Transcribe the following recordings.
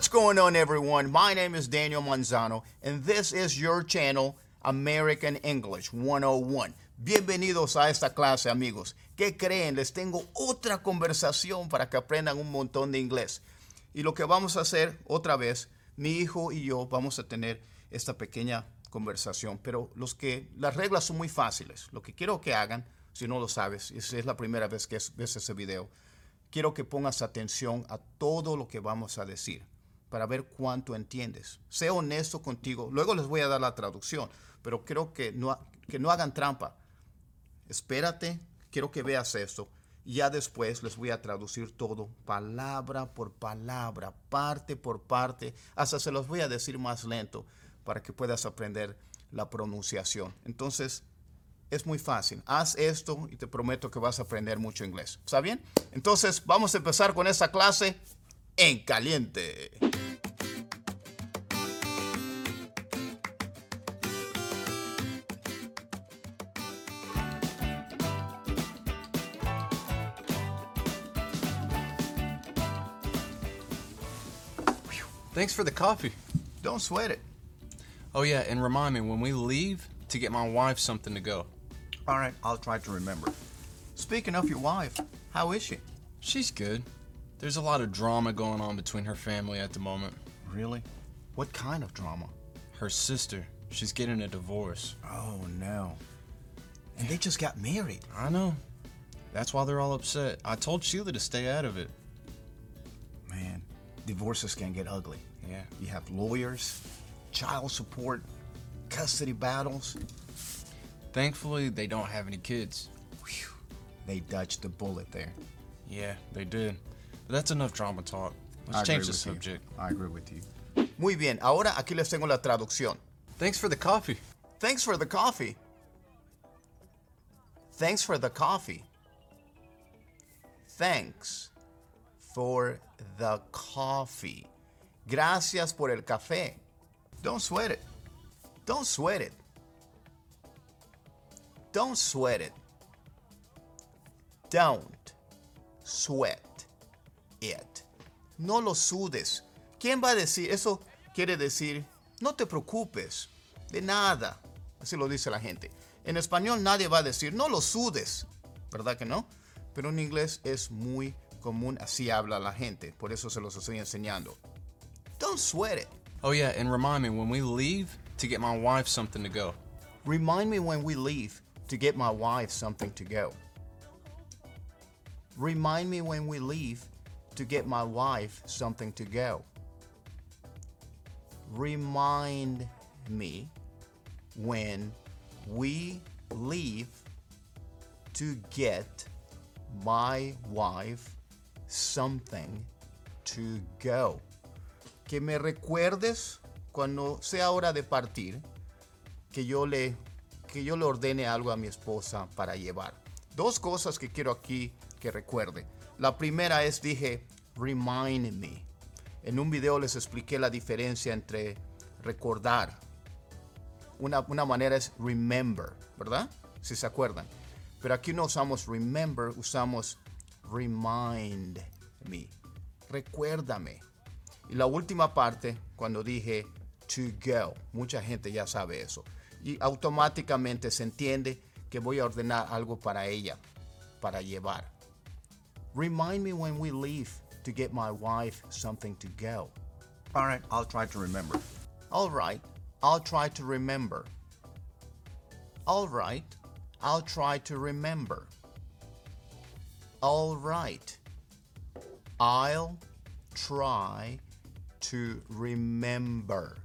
What's going on, everyone? My name is Daniel Manzano, and this is your channel, American English 101. Bienvenidos a esta clase, amigos. ¿Qué creen? Les tengo otra conversación para que aprendan un montón de inglés. Y lo que vamos a hacer otra vez, mi hijo y yo vamos a tener esta pequeña conversación, pero los que las reglas son muy fáciles. Lo que quiero que hagan, si no lo sabes, si es la primera vez que ves ese video, quiero que pongas atención a todo lo que vamos a decir para ver cuánto entiendes. Sé honesto contigo. Luego les voy a dar la traducción, pero creo que no, que no hagan trampa. Espérate, quiero que veas esto. Ya después les voy a traducir todo, palabra por palabra, parte por parte. Hasta se los voy a decir más lento para que puedas aprender la pronunciación. Entonces, es muy fácil. Haz esto y te prometo que vas a aprender mucho inglés. ¿Está bien? Entonces, vamos a empezar con esta clase en caliente. Thanks for the coffee. Don't sweat it. Oh, yeah, and remind me when we leave to get my wife something to go. All right, I'll try to remember. Speaking of your wife, how is she? She's good. There's a lot of drama going on between her family at the moment. Really? What kind of drama? Her sister, she's getting a divorce. Oh, no. And they just got married. I know. That's why they're all upset. I told Sheila to stay out of it. Man, divorces can get ugly. Yeah. You have lawyers, child support, custody battles. Thankfully, they don't have any kids. Whew, they dodged the bullet there. Yeah, they did. But that's enough drama talk. Let's agree change the with you. subject. I agree with you. Muy bien, ahora aquí les tengo la traducción. Thanks for the coffee. Thanks for the coffee. Thanks for the coffee. Thanks for the coffee. Gracias por el café. Don't sweat it. Don't sweat it. Don't sweat it. Don't sweat it. No lo sudes. ¿Quién va a decir? Eso quiere decir, no te preocupes de nada. Así lo dice la gente. En español nadie va a decir, no lo sudes. ¿Verdad que no? Pero en inglés es muy común, así habla la gente. Por eso se los estoy enseñando. Don't sweat it. Oh, yeah, and remind me when we leave to get my wife something to go. Remind me when we leave to get my wife something to go. Remind me when we leave to get my wife something to go. Remind me when we leave to get my wife something to go. Que me recuerdes cuando sea hora de partir que yo le que yo le ordene algo a mi esposa para llevar. Dos cosas que quiero aquí que recuerde. La primera es dije remind me. En un video les expliqué la diferencia entre recordar. Una, una manera es remember, ¿verdad? Si se acuerdan. Pero aquí no usamos remember, usamos remind me. Recuérdame. Y la última parte, cuando dije to go, mucha gente ya sabe eso. Y automáticamente se entiende que voy a ordenar algo para ella, para llevar. Remind me when we leave to get my wife something to go. All right, I'll try to remember. All right, I'll try to remember. All right, I'll try to remember. All right, I'll try to remember.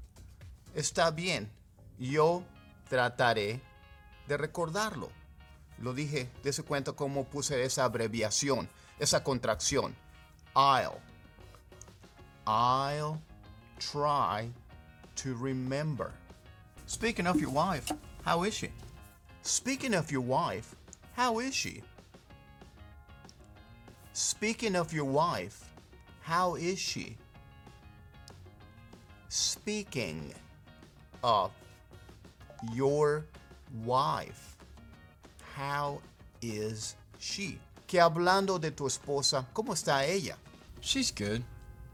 Está bien, yo trataré de recordarlo. Lo dije, dése cuenta cómo puse esa abreviación, esa contracción. I'll. I'll try to remember. Speaking of your wife, how is she? Speaking of your wife, how is she? Speaking of your wife, how is she? Speaking of your wife, how is she? Que hablando de tu esposa, ¿cómo está ella? She's good.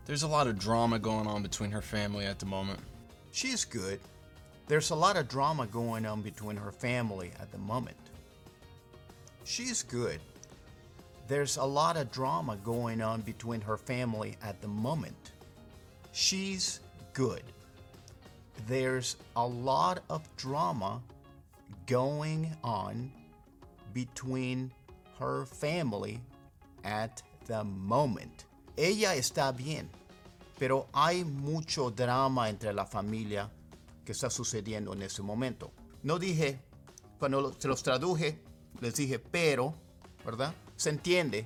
There's a lot of drama going on between her family at the moment. She's good. There's a lot of drama going on between her family at the moment. She's good. There's a lot of drama going on between her family at the moment. She's good. There's a lot of drama going on between her family at the moment. Ella está bien, pero hay mucho drama entre la familia que está sucediendo en ese momento. No dije, cuando se los traduje, les dije, pero, ¿verdad? Se entiende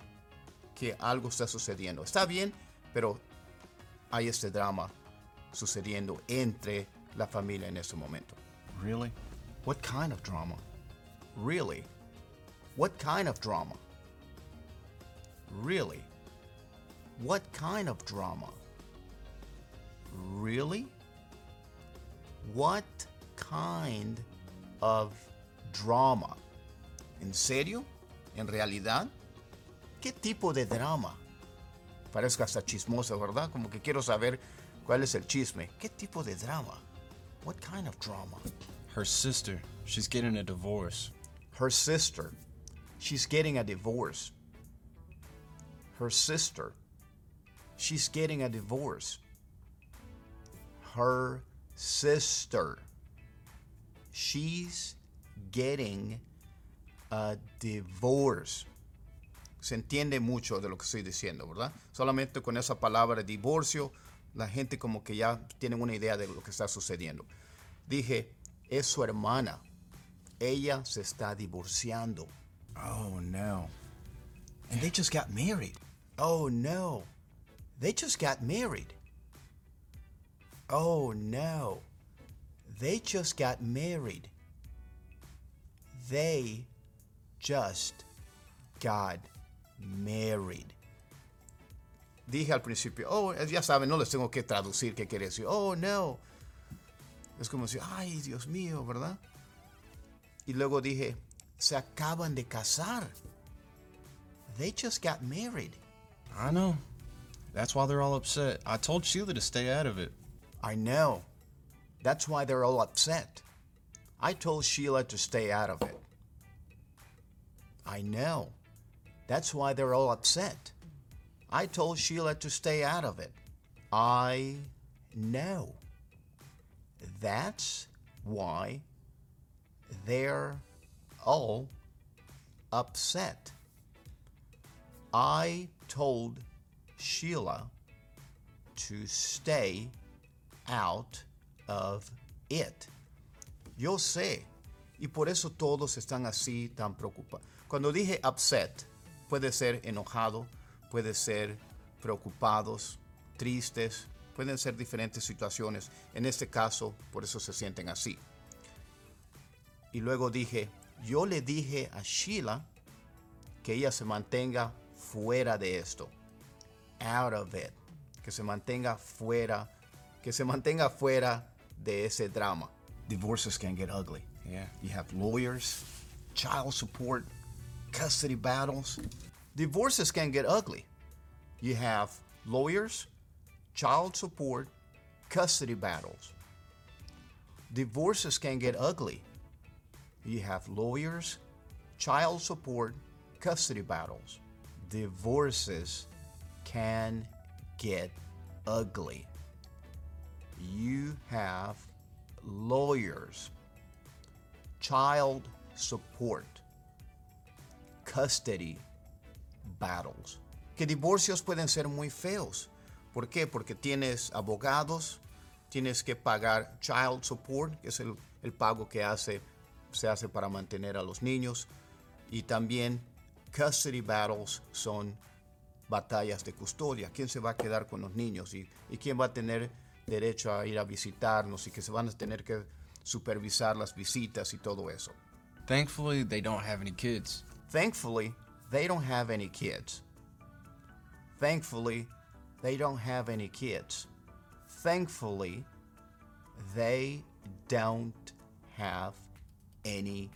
que algo está sucediendo. Está bien, pero hay este drama sucediendo entre la familia en ese momento. Really? What kind of drama? Really? What kind of drama? Really? What kind of drama? Really? What kind of drama? ¿En serio? ¿En realidad? ¿Qué tipo de drama? Parezco hasta chismoso, ¿verdad? Como que quiero saber cuál es el chisme. ¿Qué tipo de drama? What kind of drama? Her sister, she's getting a divorce. Her sister, she's getting a divorce. Her sister, she's getting a divorce. Her sister, she's getting a divorce. Se entiende mucho de lo que estoy diciendo, ¿verdad? Solamente con esa palabra divorcio, la gente como que ya tiene una idea de lo que está sucediendo. Dije, es su hermana. Ella se está divorciando. Oh no. And they just got married. Oh no. They just got married. Oh no. They just got married. They just got married. Dije al principio, oh, ya saben, no les tengo que traducir qué quiere decir. Oh no. Es como decir, ay, Dios mío, ¿verdad? Y luego dije, se acaban de casar. They just got married. I know. That's why they're all upset. I told Sheila to stay out of it. I know. That's why they're all upset. I told Sheila to stay out of it. I know. That's why they're all upset. I told Sheila to stay out of it. I know. That's why they're all upset. I told Sheila to stay out of it. Yo sé, y por eso todos están así tan preocupados. Cuando dije upset, puede ser enojado, puede ser preocupados, tristes, pueden ser diferentes situaciones. En este caso, por eso se sienten así. Y luego dije, yo le dije a Sheila que ella se mantenga fuera de esto. Out of it. Que se mantenga fuera, que se mantenga fuera de ese drama. Divorces can get ugly. Yeah. You have lawyers, child support, custody battles. Divorces can get ugly. You have lawyers, child support, custody battles. Divorces can get ugly. You have lawyers, child support, custody battles. Divorces can get ugly. You have lawyers, child support, custody battles. Que divorcios pueden ser muy feos. ¿Por qué? Porque tienes abogados, tienes que pagar child support, que es el, el pago que hace, se hace para mantener a los niños. Y también custody battles son batallas de custodia. ¿Quién se va a quedar con los niños? ¿Y, y quién va a tener derecho a ir a visitarnos? Y que se van a tener que supervisar las visitas y todo eso. Thankfully, they don't have any kids. Thankfully, they don't have any kids. Thankfully, they don't have any kids. Thankfully, they don't have any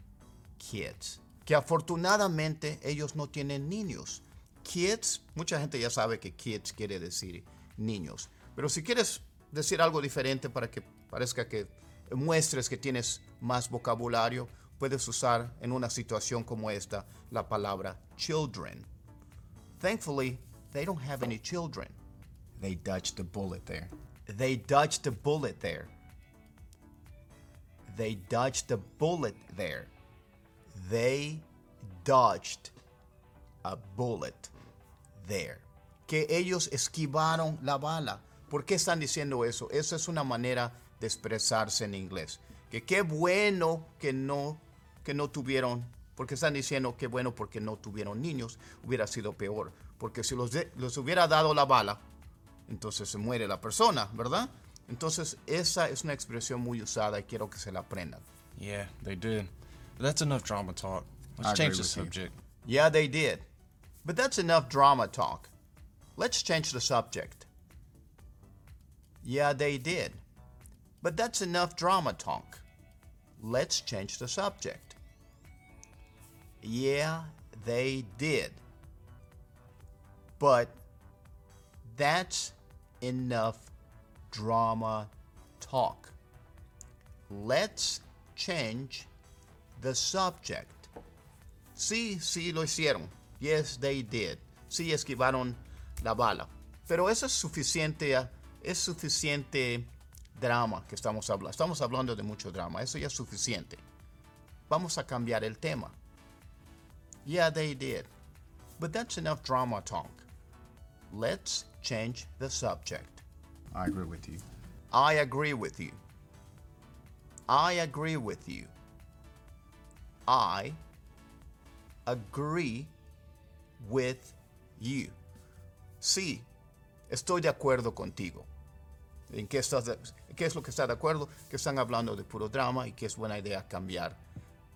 kids. Que afortunadamente ellos no tienen niños. Kids, mucha gente ya sabe que kids quiere decir niños. Pero si quieres decir algo diferente para que parezca que muestres que tienes más vocabulario, puedes usar en una situación como esta la palabra children. Thankfully, they don't have any children. They dodged the bullet there. They dodged the bullet there. They dodged the bullet there. They dodged a bullet there. Que ellos esquivaron la bala. ¿Por qué están diciendo eso? Eso es una manera de expresarse en inglés. Que qué bueno que no, que no tuvieron, porque están diciendo que bueno porque no tuvieron niños, hubiera sido peor. Porque si los, de- los hubiera dado la bala, entonces se muere la persona, ¿verdad? Entonces esa es una expresión muy usada y quiero que se la aprendan. Yeah, they did. But that's enough drama talk. Let's I change the with you. subject. Yeah, they did. But that's enough drama talk. Let's change the subject. Yeah, they did. But that's enough drama talk. Let's change the subject. Yeah, they did. But that's enough drama talk. Let's change the subject. Sí, sí lo hicieron. Yes, they did. Sí esquivaron la bala. Pero eso es suficiente, es suficiente drama que estamos hablando. Estamos hablando de mucho drama. Eso ya es suficiente. Vamos a cambiar el tema. Yeah, they did. But that's enough drama talk. Let's change the subject. I agree with you. I agree with you. I agree with you. I agree with you. Sí, estoy de acuerdo contigo. ¿En qué, estás de- qué es lo que está de acuerdo? Que están hablando de puro drama y que es buena idea cambiar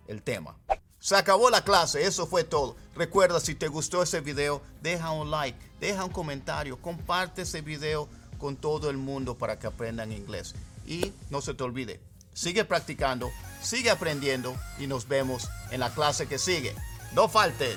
el tema. Se acabó la clase, eso fue todo. Recuerda, si te gustó ese video, deja un like, deja un comentario, comparte ese video con todo el mundo para que aprendan inglés. Y no se te olvide, sigue practicando, sigue aprendiendo y nos vemos en la clase que sigue. No falten.